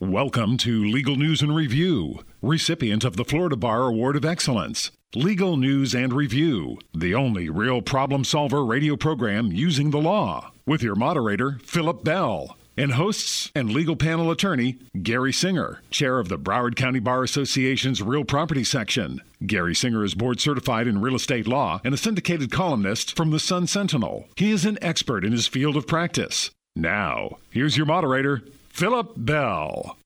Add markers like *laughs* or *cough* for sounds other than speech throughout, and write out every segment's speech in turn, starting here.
Welcome to Legal News and Review, recipient of the Florida Bar Award of Excellence. Legal News and Review, the only real problem solver radio program using the law, with your moderator, Philip Bell, and hosts and legal panel attorney, Gary Singer, chair of the Broward County Bar Association's Real Property Section. Gary Singer is board certified in real estate law and a syndicated columnist from the Sun Sentinel. He is an expert in his field of practice. Now, here's your moderator, Philip Bell.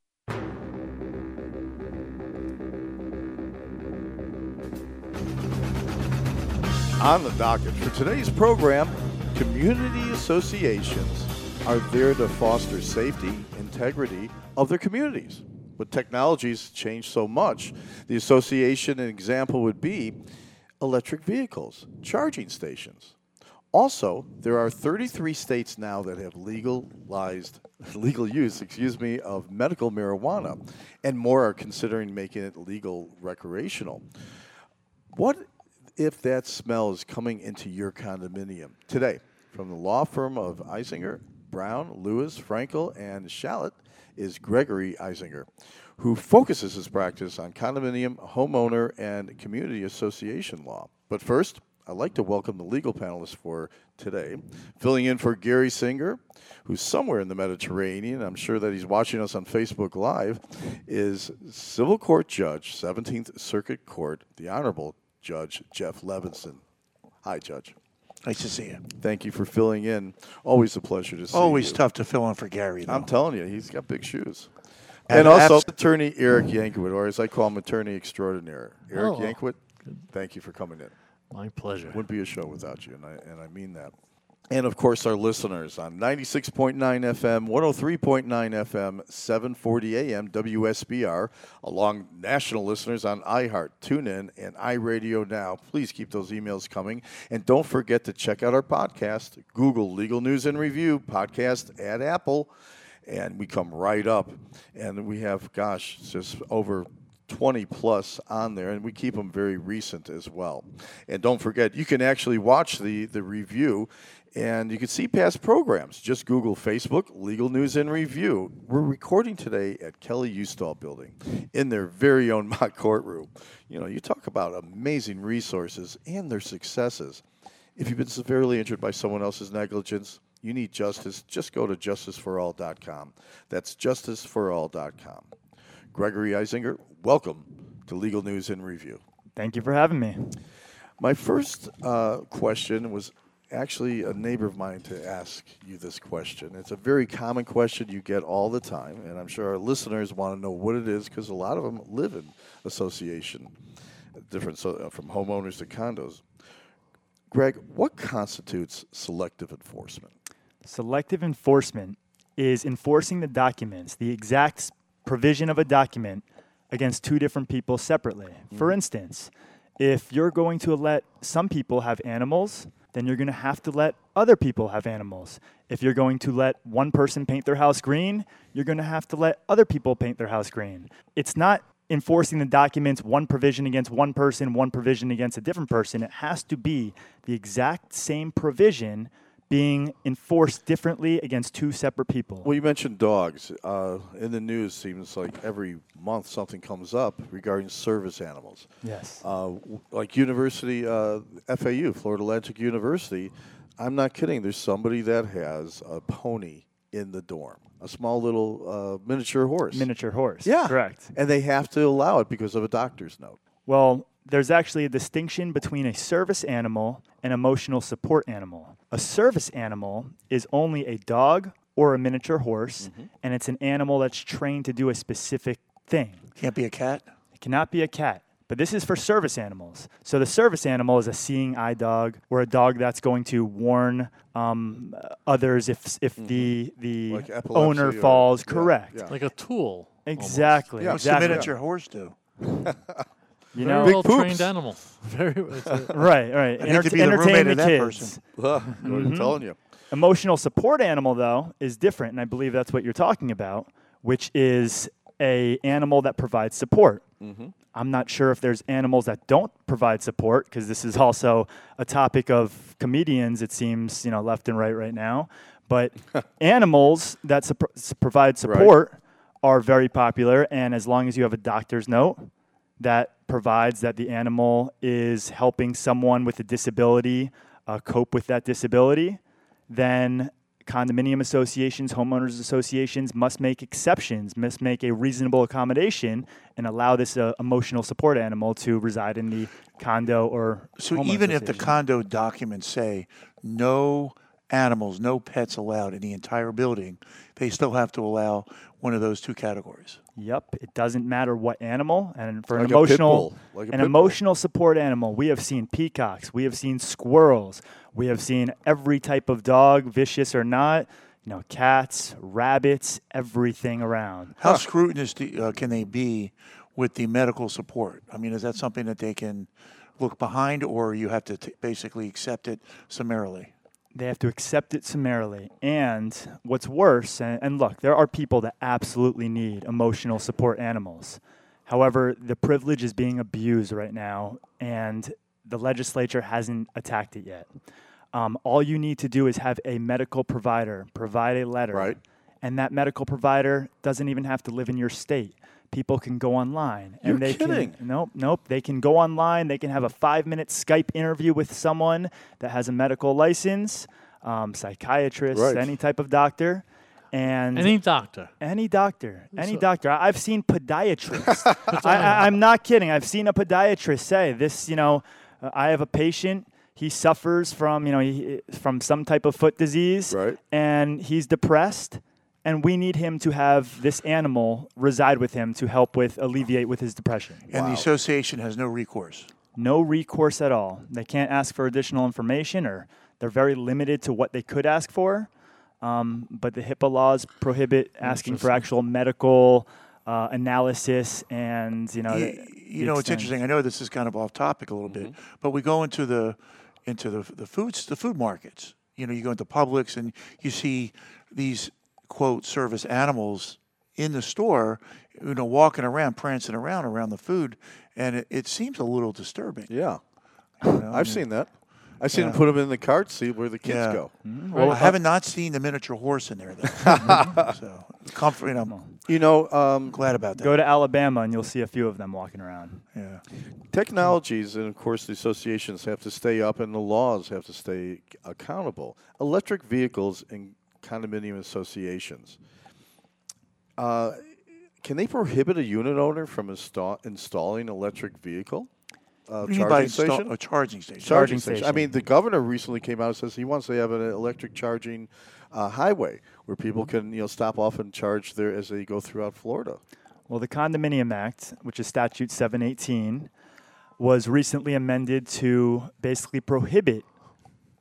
On the docket for today's program, community associations are there to foster safety, integrity of their communities. But technologies change so much. The association, an example would be electric vehicles, charging stations. Also, there are 33 states now that have legalized *laughs* legal use, excuse me, of medical marijuana, and more are considering making it legal recreational. What if that smell is coming into your condominium today? From the law firm of Eisinger, Brown, Lewis, Frankel, and Shallot is Gregory Eisinger, who focuses his practice on condominium, homeowner, and community association law. But first, I'd like to welcome the legal panelists for today. Filling in for Gary Singer, who's somewhere in the Mediterranean, I'm sure that he's watching us on Facebook Live, is Civil Court Judge, 17th Circuit Court, the Honorable Judge Jeff Levenson. Hi, Judge. Nice to see you. Thank you for filling in. Always a pleasure to see you. Always you. tough to fill in for Gary. Though. I'm telling you, he's got big shoes. And And also, abs- attorney Eric Yankovic, or as I call him, attorney extraordinaire. Eric Oh. Yankovic, thank you for coming in. My pleasure. Wouldn't be a show without you, and I, and I mean that. And of course, our listeners on 96.9 FM, 103.9 FM, 740 AM, WSBR, along national listeners on iHeart, TuneIn, and iRadio Now. Please keep those emails coming. And don't forget to check out our podcast, Google Legal News and Review podcast at Apple, and we come right up. And we have, gosh, just over 20 plus on there, and we keep them very recent as well. And don't forget, you can actually watch the, the review and you can see past programs. Just Google Facebook, Legal News and Review. We're recording today at Kelley Uustal Building in their very own *laughs* mock courtroom. You know, you talk about amazing resources and their successes. If you've been severely injured by someone else's negligence, you need justice, just go to justiceforall.com. That's justiceforall.com. Gregory Eisinger, welcome to Legal News and Review. Thank you for having me. My first uh, question was actually a neighbor of mine to ask you this question. It's a very common question you get all the time, and I'm sure our listeners want to know what it is because a lot of them live in association, different so, uh, from homeowners to condos. Greg, what constitutes selective enforcement? Selective enforcement is enforcing the documents, the exact provision of a document against two different people separately. Mm. For instance, if you're going to let some people have animals, then you're going to have to let other people have animals. If you're going to let one person paint their house green, you're going to have to let other people paint their house green. It's not enforcing the documents one provision against one person, one provision against a different person. It has to be the exact same provision being enforced differently against two separate people. Well, you mentioned dogs. Uh, in the news, seems like every month something comes up regarding service animals. Yes. Uh, like University, uh, FAU, Florida Atlantic University. I'm not kidding. There's somebody that has a pony in the dorm, a small little uh, miniature horse. Miniature horse. yeah, Correct. And they have to allow it because of a doctor's note. Well, there's actually a distinction between a service animal and emotional support animal. A service animal is only a dog or a miniature horse, and it's an animal that's trained to do a specific thing. Can't be a cat. It cannot be a cat. But this is for service animals. So the service animal is a seeing eye dog or a dog that's going to warn um, others if if the the Like owner or- falls. yeah, Correct. yeah. like a tool. Exactly. Yeah. What's the exactly. miniature horse do? *laughs* You Very know, Big well poops. trained animal. *laughs* Very. It's *laughs* right, right. I need to be the entertain roommate the of that kids. person. *laughs* I'm mm-hmm. telling you. Emotional support animal, though, is different, and I believe that's what you're talking about, which is a animal that provides support. Mm-hmm. I'm not sure if there's animals that don't provide support because this is also a topic of comedians. It seems you know left and right right now, but animals that supp- s- provide support are very popular, and as long as you have a doctor's note that provides that the animal is helping someone with a disability uh, cope with that disability, then condominium associations, homeowners associations must make exceptions, must make a reasonable accommodation, and allow this uh, emotional support animal to reside in the condo or. So even if the condo documents say no animals, no pets allowed in the entire building, they still have to allow one of those two categories. Yep, it doesn't matter what animal, and for Like an emotional, like an emotional support animal, we have seen peacocks, we have seen squirrels, we have seen every type of dog, vicious or not. You know, cats, rabbits, everything around. How scrutinous do, uh, can they be with the medical support? I mean, is that something that they can look behind, or you have to t- basically accept it summarily? They have to accept it summarily. And what's worse, and, and look, there are people that absolutely need emotional support animals. However, the privilege is being abused right now, and the legislature hasn't attacked it yet. Um, all you need to do is have a medical provider provide a letter. Right. And that medical provider doesn't even have to live in your state. People can go online and You're they kidding. can nope, nope. They can go online. They can have a five minute Skype interview with someone that has a medical license, um, psychiatrist, Right. any type of doctor, and Any doctor. any doctor, any doctor. I- I've seen podiatrists. *laughs* I, I, I'm not kidding. I've seen a podiatrist say this. You know, uh, I have a patient. He suffers from you know he, from some type of foot disease, Right. and he's depressed. And we need him to have this animal reside with him to help with alleviate with his depression. And the association has no recourse. No recourse at all. They can't ask for additional information, or they're very limited to what they could ask for. Um, but the HIPAA laws prohibit asking for actual medical uh, analysis, and you know. you, the- the you know, it's interesting. I know this is kind of off topic a little bit, but we go into the into the the foods the food markets. You know, you go into Publix and you see these quote service animals in the store. You know, walking around, prancing around around the food, and it, it seems a little disturbing. Yeah. you know, I I've seen that. I've seen them put them in the cart, see where the kids Yeah. go. Well, I haven't not seen the miniature horse in there though. *laughs* so comfort, you know, You know, um, glad about that. Go to Alabama, and you'll see a few of them walking around. yeah. technologies and of course the associations have to stay up and the laws have to stay accountable. Electric vehicles and condominium associations. Uh, can they prohibit a unit owner from install, installing electric vehicle? Uh, What do you mean by charging station? a charging station? Charging I station. mean, the governor recently came out and says he wants to have an electric charging uh, highway where people Mm-hmm. can you know stop off and charge there as they go throughout Florida. Well, the Condominium Act, which is Statute 718, was recently amended to basically prohibit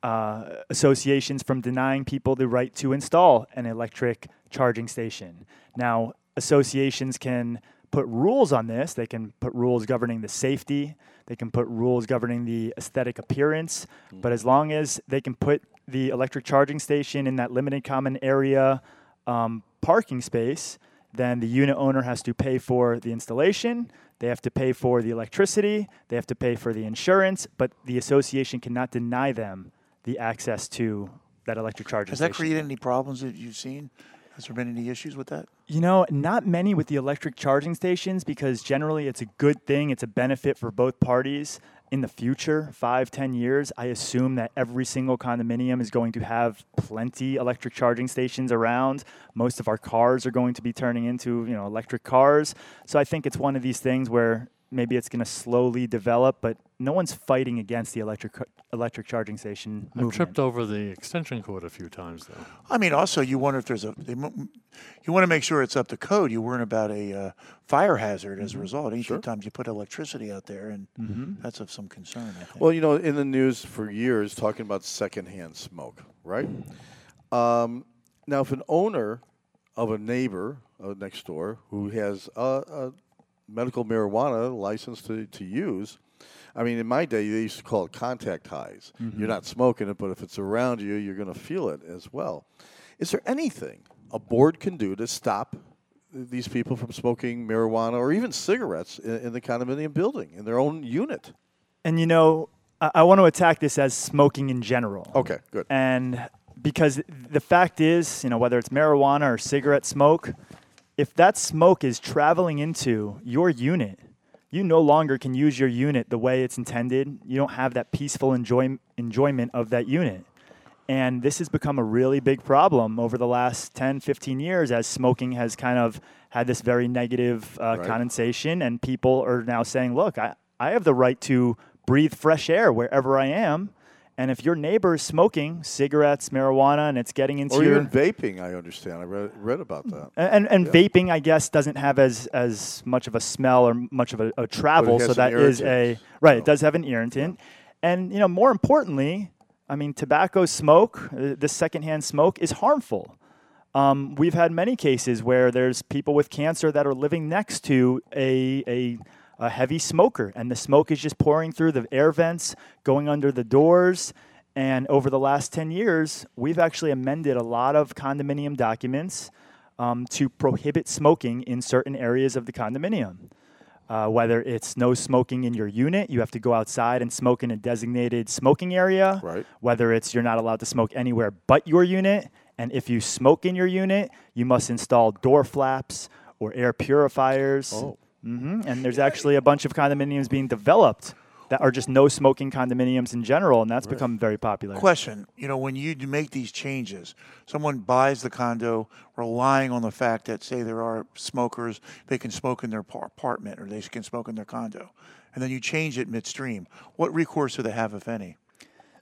uh, associations from denying people the right to install an electric charging station. Now, associations can put rules on this. They can put rules governing the safety. They can put rules governing the aesthetic appearance. But as long as they can put the electric charging station in that limited common area um, parking space, then the unit owner has to pay for the installation. They have to pay for the electricity. They have to pay for the insurance. But the association cannot deny them the access to that electric charging Has that created any problems that you've seen? Has there been any issues with that? You know, not many with the electric charging stations because generally it's a good thing. It's a benefit for both parties. In the future, five, ten years, I assume that every single condominium is going to have plenty electric charging stations around. Most of our cars are going to be turning into, you know, electric cars. So I think it's one of these things where maybe it's going to slowly develop, but no one's fighting against the electric electric charging station I've movement. tripped over the extension cord a few times, though. I mean, also you wonder if there's a. You want to make sure it's up to code. You worry about a uh, fire hazard as a result. Anytime you put electricity out there, and that's of some concern. I think. Well, you know, in the news for years, talking about secondhand smoke, right? Um, now, if an owner of a neighbor uh, next door who has a, a medical marijuana license to, to use, I mean, in my day, they used to call it contact highs. Mm-hmm. You're not smoking it, but if it's around you, you're going to feel it as well. Is there anything a board can do to stop these people from smoking marijuana or even cigarettes in, in the condominium building in their own unit? And you know, I, I want to attack this as smoking in general. Okay, good. And because the fact is, you know, whether it's marijuana or cigarette smoke, if that smoke is traveling into your unit, you no longer can use your unit the way it's intended. You don't have that peaceful enjoy- enjoyment of that unit. And this has become a really big problem over the last 10, 15 years as smoking has kind of had this very negative uh, Right. connotation. And people are now saying, look, I, I have the right to breathe fresh air wherever I am. And if your neighbor is smoking cigarettes, marijuana, and it's getting into Or your even vaping, I understand. I read, read about that. and and, and vaping, I guess, doesn't have as as much of a smell or much of a, a travel. So that is a right. It does have an irritant, and you know, more importantly, I mean, tobacco smoke, uh, the secondhand smoke, is harmful. Um, we've had many cases where there's people with cancer that are living next to a, a a heavy smoker, and the smoke is just pouring through the air vents, going under the doors. And over the last 10 years, we've actually amended a lot of condominium documents um, to prohibit smoking in certain areas of the condominium. Uh, whether it's no smoking in your unit, you have to go outside and smoke in a designated smoking area. Right. Whether it's you're not allowed to smoke anywhere but your unit. And if you smoke in your unit, you must install door flaps or air purifiers. Oh. Hmm And there's actually a bunch of condominiums being developed that are just no smoking condominiums in general, and that's become very popular. Question: You know, when you make these changes, someone buys the condo relying on the fact that, say, there are smokers, they can smoke in their par- apartment or they can smoke in their condo, and then you change it midstream. What recourse do they have, if any?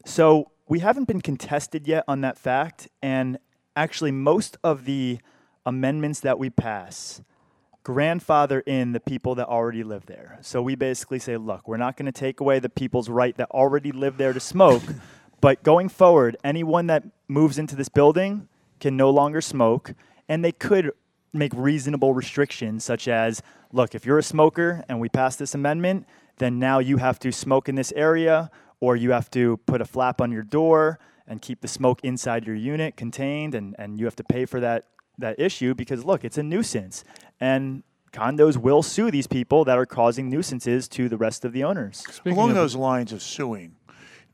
So we haven't been contested yet on that fact, and actually, most of the amendments that we pass grandfather in the people that already live there. So we basically say, look, we're not going to take away the people's right that already live there to smoke, *laughs* but going forward, anyone that moves into this building can no longer smoke, and they could make reasonable restrictions, such as, look, if you're a smoker and we pass this amendment, then now you have to smoke in this area, or you have to put a flap on your door and keep the smoke inside your unit contained, and, and you have to pay for that that issue because look, it's a nuisance, and condos will sue these people that are causing nuisances to the rest of the owners. Speaking Along of- those lines of suing,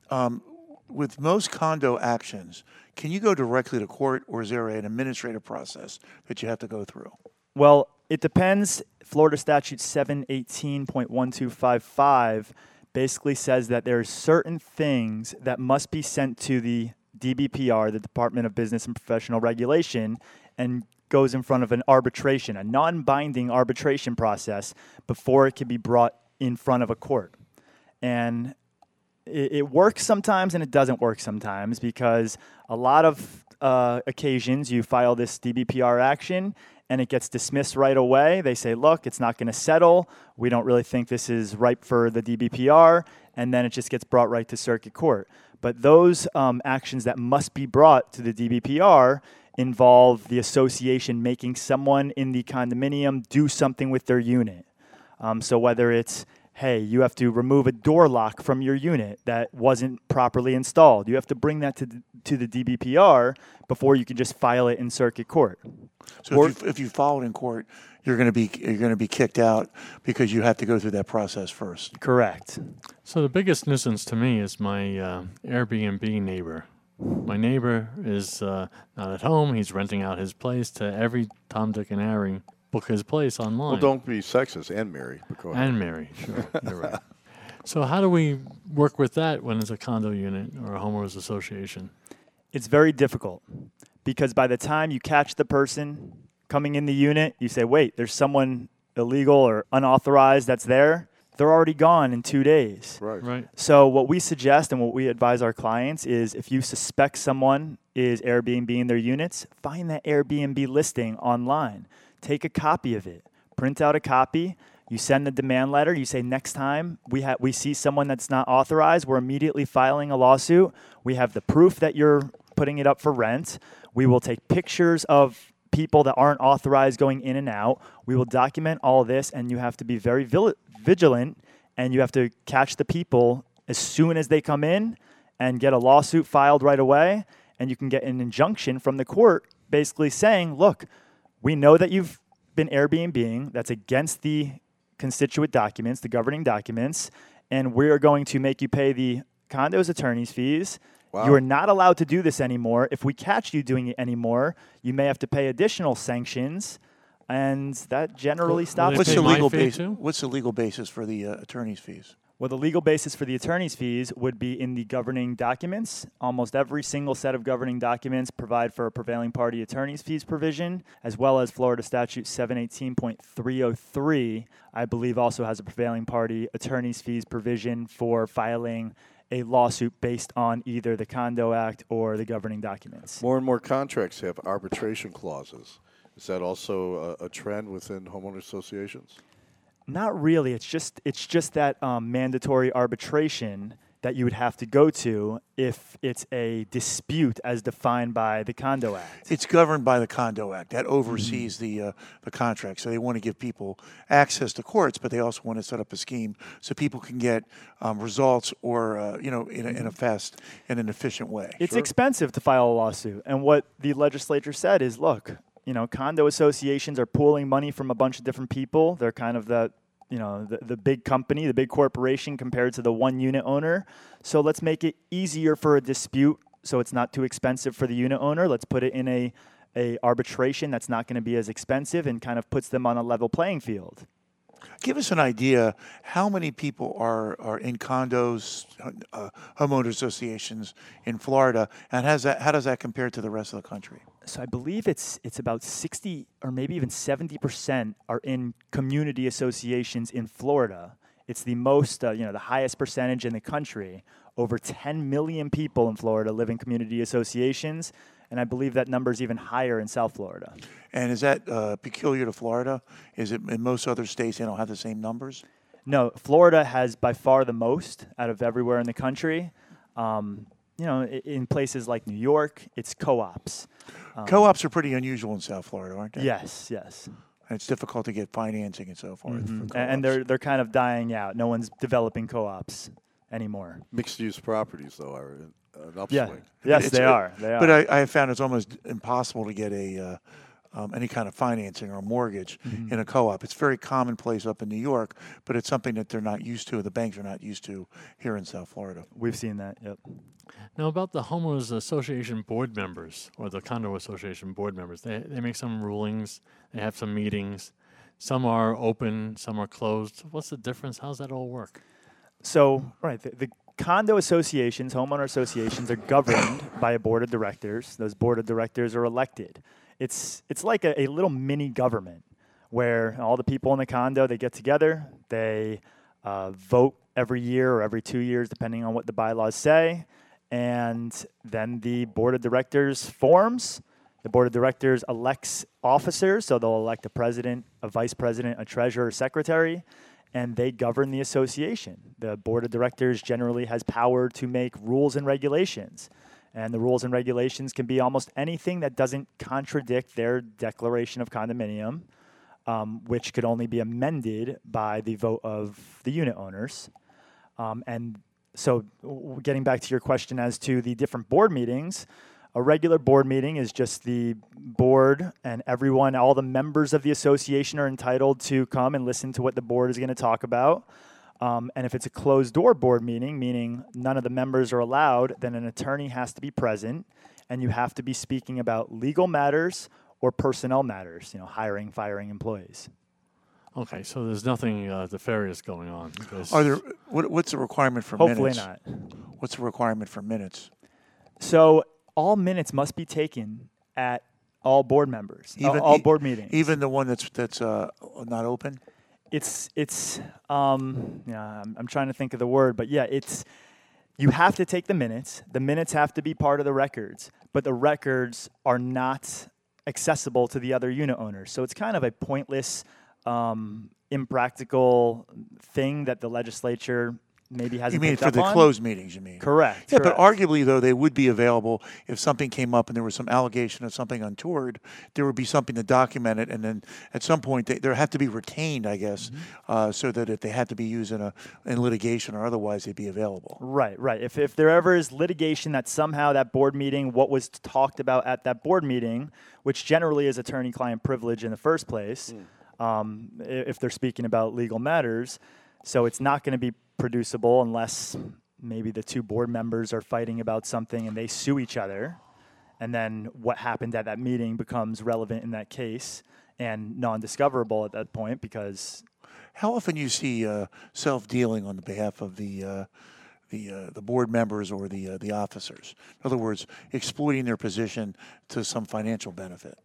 um, with most condo actions, can you go directly to court, or is there an administrative process that you have to go through? Well, it depends. Florida statute 718.1255 basically says that there are certain things that must be sent to the DBPR, the Department of Business and Professional Regulation, and goes in front of an arbitration, a non binding arbitration process before it can be brought in front of a court. And it, it works sometimes and it doesn't work sometimes because a lot of uh, occasions you file this DBPR action and it gets dismissed right away. They say, look, it's not going to settle. We don't really think this is ripe for the DBPR. And then it just gets brought right to circuit court. But those um, actions that must be brought to the DBPR involve the association making someone in the condominium do something with their unit. Um, so whether it's hey, you have to remove a door lock from your unit that wasn't properly installed, you have to bring that to the, to the DBPR before you can just file it in circuit court. So if, you, if you file it in court, you're going to be you're going to be kicked out because you have to go through that process first. Correct. So the biggest nuisance to me is my uh, Airbnb neighbor. My neighbor is uh, not at home. He's renting out his place to every Tom, Dick, and Harry. Book his place online. Well, don't be sexist and Mary. Because And Mary, sure, you're right. So how do we work with that when it's a condo unit or a homeowners association? It's very difficult because by the time you catch the person coming in the unit, you say, wait, there's someone illegal or unauthorized that's there. They're already gone in two days. right. Right. So what we suggest and what we advise our clients is if you suspect someone is Airbnb in their units, find that Airbnb listing online. Take a copy of it. Print out a copy. You send the demand letter. You say next time we have we see someone that's not authorized, we're immediately filing a lawsuit. We have the proof that you're putting it up for rent. We will take pictures of people that aren't authorized going in and out. We will document all this, and you have to be very vigilant and you have to catch the people as soon as they come in and get a lawsuit filed right away. And you can get an injunction from the court basically saying, look, we know that you've been Airbnbing, that's against the constituent documents, the governing documents, and we're going to make you pay the condo's attorney's fees. Wow. You are not allowed to do this anymore. If we catch you doing it anymore, you may have to pay additional sanctions and that generally they stops. What's the legal basis? What's the legal basis for the uh, attorney's fees? Well, the legal basis for the attorney's fees would be in the governing documents. Almost every single set of governing documents provide for a prevailing party attorney's fees provision, as well as Florida Statute 718.303, I believe also has a prevailing party attorney's fees provision for filing a lawsuit based on either the Condo Act or the governing documents. More and more contracts have arbitration clauses. Is that also a, a trend within homeowner associations? Not really. It's just it's just that um, mandatory arbitration that you would have to go to if it's a dispute as defined by the Condo Act. It's governed by the Condo Act. That Mm-hmm. oversees the uh, the contract. So they want to give people access to courts, but they also want to set up a scheme so people can get um, results or uh, you know in a, in a fast and an efficient way. It's expensive to file a lawsuit, and what the legislature said is, look, you know, condo associations are pooling money from a bunch of different people. They're kind of the you know the, the big company, the big corporation compared to the one unit owner. So let's make it easier for a dispute, so it's not too expensive for the unit owner. Let's put it in a a arbitration that's not going to be as expensive and kind of puts them on a level playing field. Give us an idea how many people are, are in condos, uh, homeowner associations in Florida, and has that, how does that compare to the rest of the country? So I believe it's it's about 60 or maybe even 70% are in community associations in Florida. It's the most, uh, you know, the highest percentage in the country. Over 10 million people in Florida live in community associations, and I believe that number is even higher in South Florida. And is that uh, peculiar to Florida? Is it in most other states they don't have the same numbers? No, Florida has by far the most out of everywhere in the country. Um, you know, in places like New York, it's co-ops. Co-ops are pretty unusual in South Florida, aren't they? Yes, yes. And it's difficult to get financing and so forth. for And they're they're kind of dying out. No one's developing co-ops anymore. Mixed use properties, though, are in an upswing. Yeah. Yes, It's- they it- are. They are. But I, I have found it's almost impossible to get a uh, um, any kind of financing or mortgage Mm-hmm. in a co-op. It's very commonplace up in New York, but it's something that they're not used to. The banks are not used to here in South Florida. We've seen that. Yep. Now about the homeowners association board members or the condo association board members, they they make some rulings, they have some meetings. Some are open, some are closed. What's the difference? How's that all work? So, right, the, the condo associations, homeowner associations, are governed by a board of directors. Those board of directors are elected. It's it's like a, a little mini government where all the people in the condo they get together, they uh, vote every year or every two years, depending on what the bylaws say, and then the board of directors forms. The board of directors elects officers, so they'll elect a president, a vice president, a treasurer, secretary, and they govern the association. The board of directors generally has power to make rules and regulations. And the rules and regulations can be almost anything that doesn't contradict their declaration of condominium, um, which could only be amended by the vote of the unit owners. Um, and so, getting back to your question as to the different board meetings, a regular board meeting is just the board and everyone, all the members of the association are entitled to come and listen to what the board is going to talk about. Um, and if it's a closed door board meeting, meaning none of the members are allowed, then an attorney has to be present and you have to be speaking about legal matters or personnel matters, you know, hiring, firing employees. Okay, so there's nothing uh, nefarious going on. because- Are there? What, what's the requirement for Hopefully minutes? not. What's the requirement for minutes? So all minutes must be taken at all board members, Even- all e- board meetings. Even the one that's that's uh, not open. It's it's um yeah I'm, I'm trying to think of the word but yeah it's you have to take the minutes. The minutes have to be part of the records but the records are not accessible to the other unit owners. So it's kind of a pointless um, impractical thing that the legislature maybe hasn't You mean for the on. closed meetings? You mean? correct Yeah, but arguably though they would be available if something came up and there was some allegation of something untoward. There would be something to document it, and then at some point they, there have to be retained, I guess, Mm-hmm. uh, so that if they had to be used in a in litigation or otherwise, they'd be available. Right, right. If, if there ever is litigation that somehow that board meeting, what was talked about at that board meeting, which generally is attorney client privilege in the first place, um, if they're speaking about legal matters, so it's not going to be producible unless maybe the two board members are fighting about something and they sue each other. And then what happened at that meeting becomes relevant in that case. and non-discoverable at that point because How often you see uh, self-dealing on the behalf of the uh, the uh, the board members or the uh, the officers? In other words, exploiting their position to some financial benefit.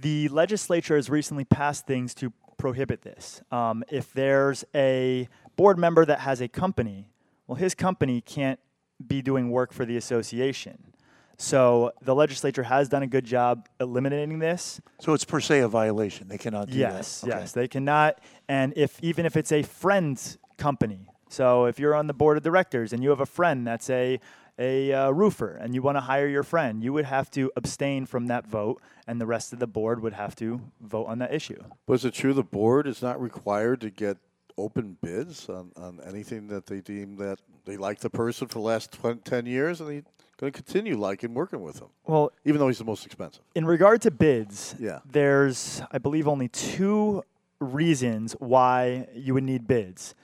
the legislature has recently passed things to prohibit this. Um, if there's a board member that has a company, well, his company can't be doing work for the association. So the legislature has done a good job eliminating this. So it's per se a violation. They cannot do Yes, that. Okay. yes, they cannot. And if even if it's a friend's company, so if you're on the board of directors and you have a friend that's a a uh, roofer and you want to hire your friend, you would have to abstain from that vote, and the rest of the board would have to vote on that issue. Was it true the board is not required to get open bids on, on anything that they deem that they like the person for the last 20, 10 years and they're going to continue liking working with him, Well, even though he's the most expensive? in regard to bids, Yeah. there's I believe only two reasons why you would need bids.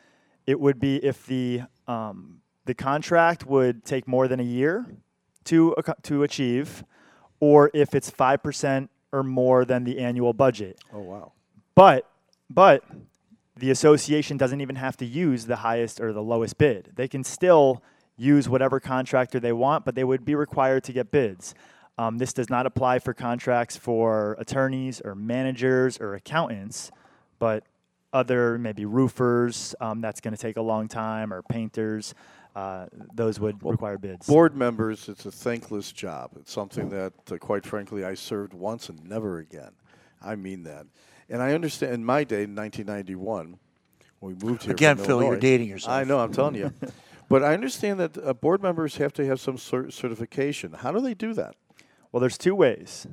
It would be if the um, the contract would take more than a year to to achieve, or if it's five percent or more than the annual budget. Oh, wow. But but the association doesn't even have to use the highest or the lowest bid. They can still use whatever contractor they want, but they would be required to get bids. Um, this does not apply for contracts for attorneys or managers or accountants, but other maybe roofers. Um, that's going to take a long time, or painters. Uh, those would require bids. Board members, it's a thankless job. It's something that, uh, quite frankly, I served once and never again. I mean that. And I understand in my day, in 1991, when we moved here. Again, from Phil, you're dating yourself. I know, I'm telling you. *laughs* but I understand that uh, board members have to have some cer- certification. How do they do that? Well, there's two ways.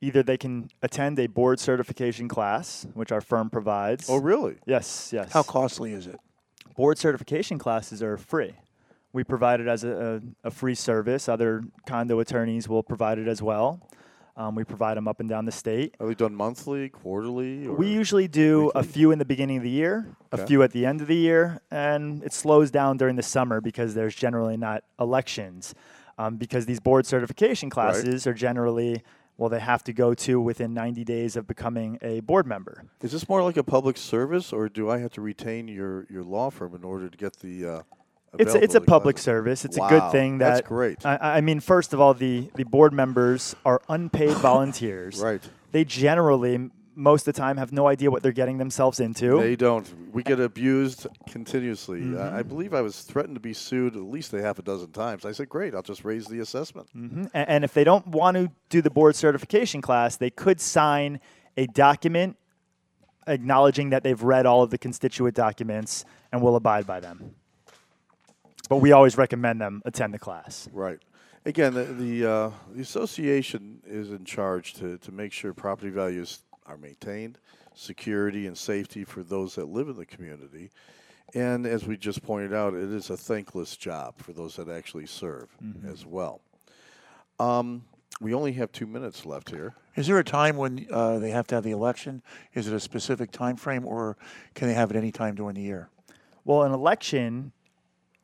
Either they can attend a board certification class, which our firm provides. Oh, really? Yes, yes. How costly is it? board certification classes are free. We provide it as a, a, a free service. Other condo attorneys will provide it as well. Um, we provide them up and down the state. Are they done monthly, quarterly? We usually do a few in the beginning of the year, Okay. a few at the end of the year, and it slows down during the summer because there's generally not elections. Um, because these board certification classes are generally, well, they have to go to within 90 days of becoming a board member. Is this more like a public service, or do I have to retain your, your law firm in order to get the? Uh, It's a, it's a public service. It's a good thing that that's great. I, I mean, first of all, the the board members are unpaid *laughs* volunteers. Right. They generally, most of the time, have no idea what they're getting themselves into. They don't. We get abused continuously. Mm-hmm. I I believe I was threatened to be sued at least a half a dozen times. I said, "Great, I'll just raise the assessment." Mhm. A- and if they don't want to do the board certification class, they could sign a document acknowledging that they've read all of the constituent documents and will abide by them. But we always recommend them attend the class. Right. Again, the the, uh, the association is in charge to, to make sure property values are maintained, security and safety for those that live in the community, and as we just pointed out, it is a thankless job for those that actually serve as well. Um, we only have two minutes left here. Is there a time when uh, they have to have the election? Is it a specific time frame, or can they have it any time during the year? Well, an election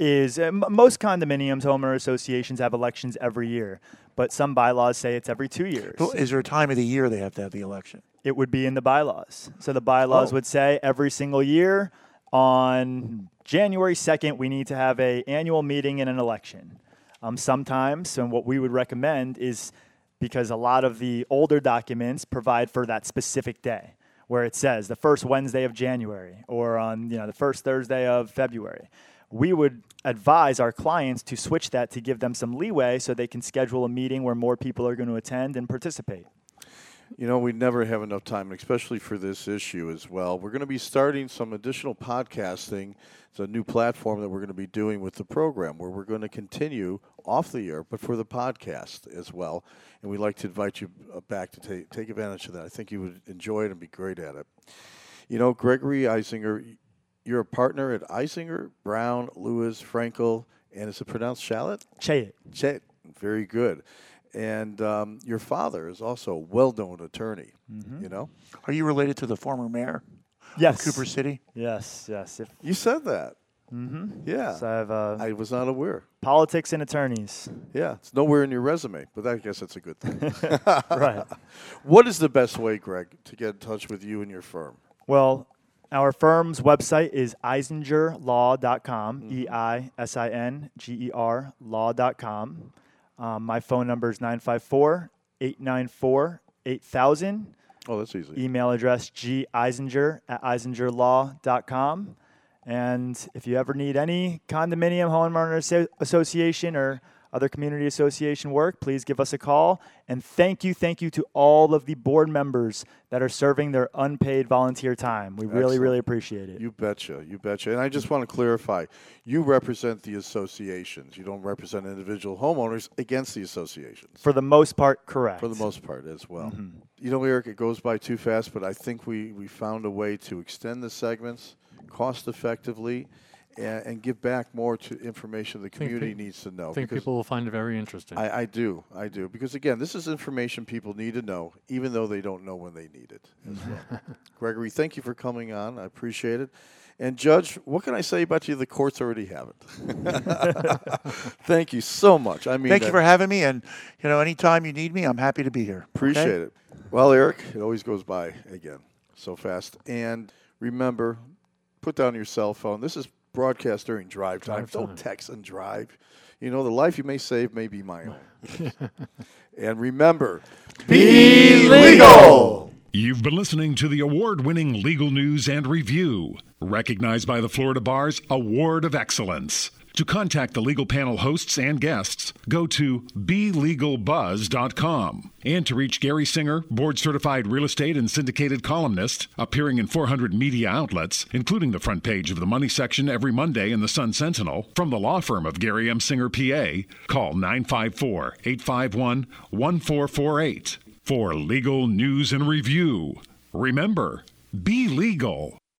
is uh, m- most condominiums, homeowner associations have elections every year, but some bylaws say it's every two years. Well, Is there a time of the year they have to have the election? It would be in the bylaws. So the bylaws Oh. would say every single year on January 2nd, we need to have a annual meeting and an election. Um, sometimes, and what we would recommend is because a lot of the older documents provide for that specific day where it says the first Wednesday of January or on you know the first Thursday of February. We would advise our clients to switch that to give them some leeway so they can schedule a meeting where more people are going to attend and participate. You know, we never have enough time, especially for this issue as well. We're going to be starting some additional podcasting. It's a new platform that we're going to be doing with the program where we're going to continue off the air, but for the podcast as well. And we'd like to invite you uh, back to take, take advantage of that. I think you would enjoy it and be great at it. You know, Gregory Eisinger, you're a partner at Eisinger, Brown, Lewis, Frankel, and is it pronounced Shallot? Chaiet. Chet, very good. And um, your father is also a well-known attorney. You know, Are you related to the former mayor Yes. of Cooper City? Yes, yes. If you said that. Mm-hmm. Yeah. So I have uh, I was not aware. politics and attorneys. Yeah, it's nowhere in your resume, but I guess that's a good thing. *laughs* right. *laughs* what is the best way, Greg, to get in touch with you and your firm? Well, our firm's website is eisingerlaw.com, E I S I N G E R law.com. Um, my phone number is 954 894 8000. Oh, that's easy. Email address geisinger at eisingerlaw.com. And if you ever need any condominium homeowner association or other community association work, please give us a call. And thank you, thank you to all of the board members that are serving their unpaid volunteer time. We really, Excellent. really appreciate it. You betcha, you betcha. And I just want to clarify, you represent the associations. You don't represent individual homeowners against the associations. For the most part, correct. For the most part as well. Mm-hmm. You know, Eric, it goes by too fast, but I think we, we found a way to extend the segments cost effectively and, and give back more to information the community pe- needs to know. I think people will find it very interesting. I, I do, I do. Because again, this is information people need to know, even though they don't know when they need it as well. *laughs* Gregory, thank you for coming on. I appreciate it. And Judge, what can I say about you? The courts already have it. *laughs* thank you so much. I mean, Thank you for having me, and you know, anytime you need me, I'm happy to be here. Appreciate okay? it. Well, Eric, it always goes by again so fast. And remember, put down your cell phone. This is broadcast during drive time. Drive Don't text and drive. You know, the life you may save may be my own. and remember, be legal. You've been listening to the award winning legal news and review, recognized by the Florida Bar's Award of Excellence. To contact the legal panel hosts and guests, go to BeLegalBuzz.com. And to reach Gary Singer, board certified real estate and syndicated columnist, appearing in 400 media outlets, including the front page of the Money section every Monday in the Sun Sentinel, from the law firm of Gary M. Singer, PA, call 954 851 1448 for legal news and review. Remember, be legal.